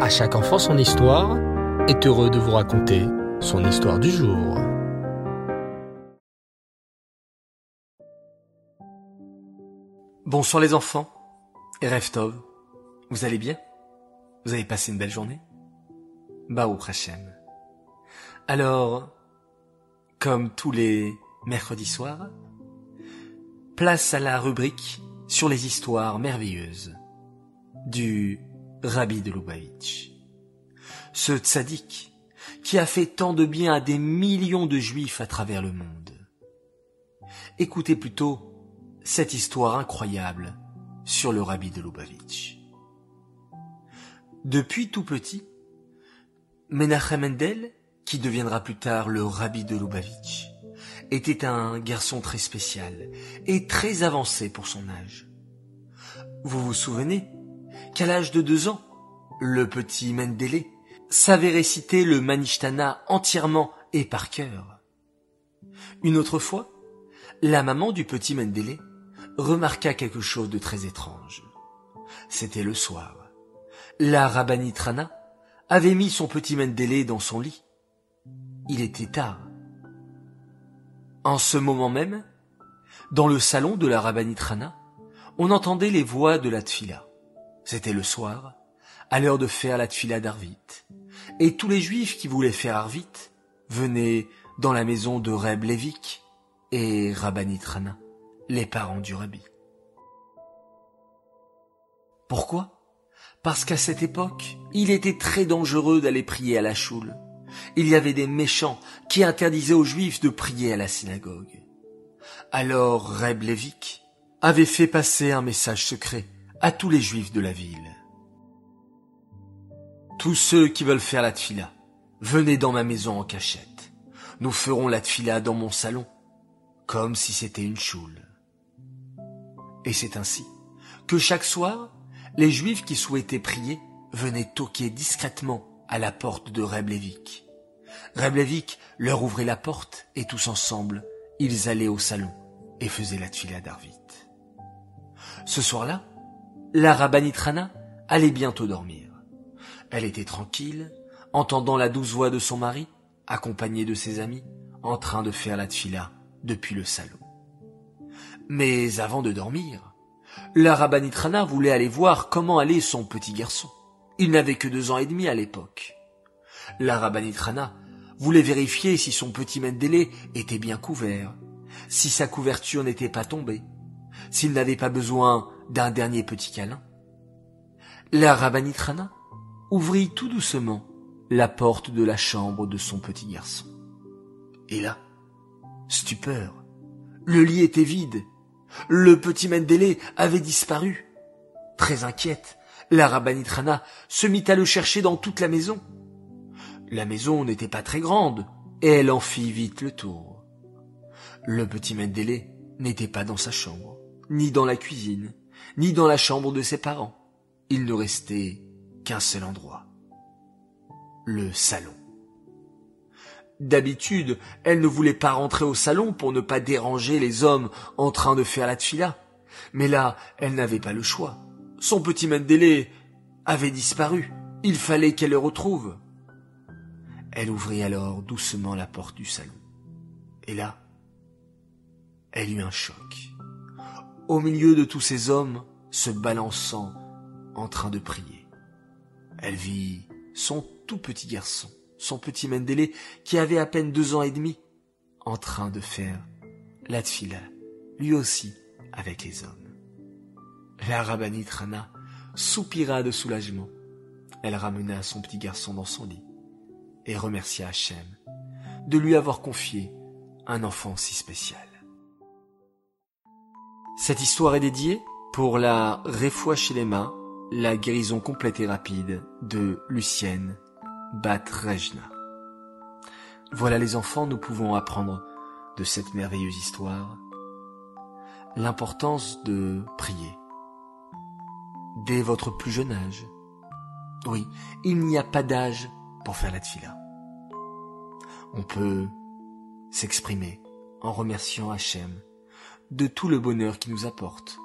À chaque enfant son histoire est heureux de vous raconter son histoire du jour. Bonsoir les enfants et vous allez bien? Vous avez passé une belle journée? Baou Hachem. Alors, comme tous les mercredis soirs, place à la rubrique sur les histoires merveilleuses du Rabbi de Lubavitch. Ce tzaddik qui a fait tant de bien à des millions de juifs à travers le monde. Écoutez plutôt cette histoire incroyable sur le Rabbi de Lubavitch. Depuis tout petit, Menachem Mendel, qui deviendra plus tard le Rabbi de Lubavitch, était un garçon très spécial et très avancé pour son âge. Vous vous souvenez qu'à l'âge de deux ans, le petit Mendele savait réciter le Manishtana entièrement et par cœur. Une autre fois, la maman du petit Mendele remarqua quelque chose de très étrange. C'était le soir. La Rabbanitrana avait mis son petit Mendele dans son lit. Il était tard. En ce moment même, dans le salon de la Rabbanitrana, on entendait les voix de la Tfila. C'était le soir, à l'heure de faire la tfila d'Arvit. Et tous les juifs qui voulaient faire Arvit venaient dans la maison de Reb Levik et Rabbanit Rana, les parents du rabbi. Pourquoi? Parce qu'à cette époque, il était très dangereux d'aller prier à la choule. Il y avait des méchants qui interdisaient aux juifs de prier à la synagogue. Alors Reb Levik avait fait passer un message secret à tous les juifs de la ville. Tous ceux qui veulent faire la tfila, venez dans ma maison en cachette. Nous ferons la tfila dans mon salon, comme si c'était une choule. Et c'est ainsi que chaque soir, les juifs qui souhaitaient prier venaient toquer discrètement à la porte de Reb Levik. Reb Levik leur ouvrait la porte et tous ensemble, ils allaient au salon et faisaient la tfila d'Arvit. Ce soir-là, la Rabbanitrana allait bientôt dormir. Elle était tranquille, entendant la douce voix de son mari, accompagnée de ses amis, en train de faire la tfila depuis le salon. Mais avant de dormir, la Rabbanitrana voulait aller voir comment allait son petit garçon. Il n'avait que deux ans et demi à l'époque. La Rabbanitrana voulait vérifier si son petit Mendele était bien couvert, si sa couverture n'était pas tombée, s'il n'avait pas besoin d'un dernier petit câlin. La Rabbanitrana ouvrit tout doucement la porte de la chambre de son petit garçon. Et là, stupeur, le lit était vide. Le petit Mendele avait disparu. Très inquiète, la Rabbanitrana se mit à le chercher dans toute la maison. La maison n'était pas très grande, et elle en fit vite le tour. Le petit Mendele n'était pas dans sa chambre, ni dans la cuisine, ni dans la chambre de ses parents. Il ne restait qu'un seul endroit. Le salon. D'habitude, elle ne voulait pas rentrer au salon pour ne pas déranger les hommes en train de faire la tfila. Mais là, elle n'avait pas le choix. Son petit Mendele avait disparu. Il fallait qu'elle le retrouve. Elle ouvrit alors doucement la porte du salon. Et là, elle eut un choc au milieu de tous ces hommes se balançant en train de prier. Elle vit son tout petit garçon, son petit Mendele, qui avait à peine deux ans et demi, en train de faire la tfila, lui aussi avec les hommes. La rabbinite Rana soupira de soulagement. Elle ramena son petit garçon dans son lit et remercia Hachem de lui avoir confié un enfant si spécial. Cette histoire est dédiée pour la Refoua Shelema, la guérison complète et rapide de Lucienne Batrejna. Voilà les enfants, nous pouvons apprendre de cette merveilleuse histoire l'importance de prier dès votre plus jeune âge. Oui, il n'y a pas d'âge pour faire la tfila. On peut s'exprimer en remerciant Hachem de tout le bonheur qu'il nous apporte,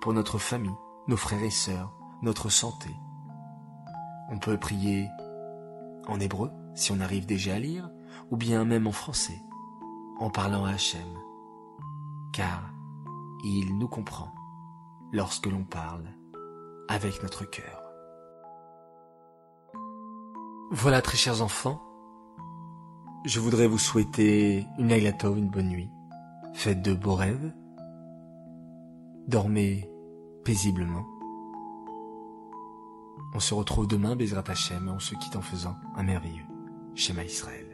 pour notre famille, nos frères et sœurs, notre santé. On peut prier en hébreu, si on arrive déjà à lire, ou bien même en français, en parlant à Hachem, car il nous comprend lorsque l'on parle avec notre cœur. Voilà, très chers enfants, je voudrais vous souhaiter une aglato, une bonne nuit. Faites de beaux rêves. Dormez paisiblement. On se retrouve demain, Bezrat Hachem, et on se quitte en faisant un merveilleux schéma Israël.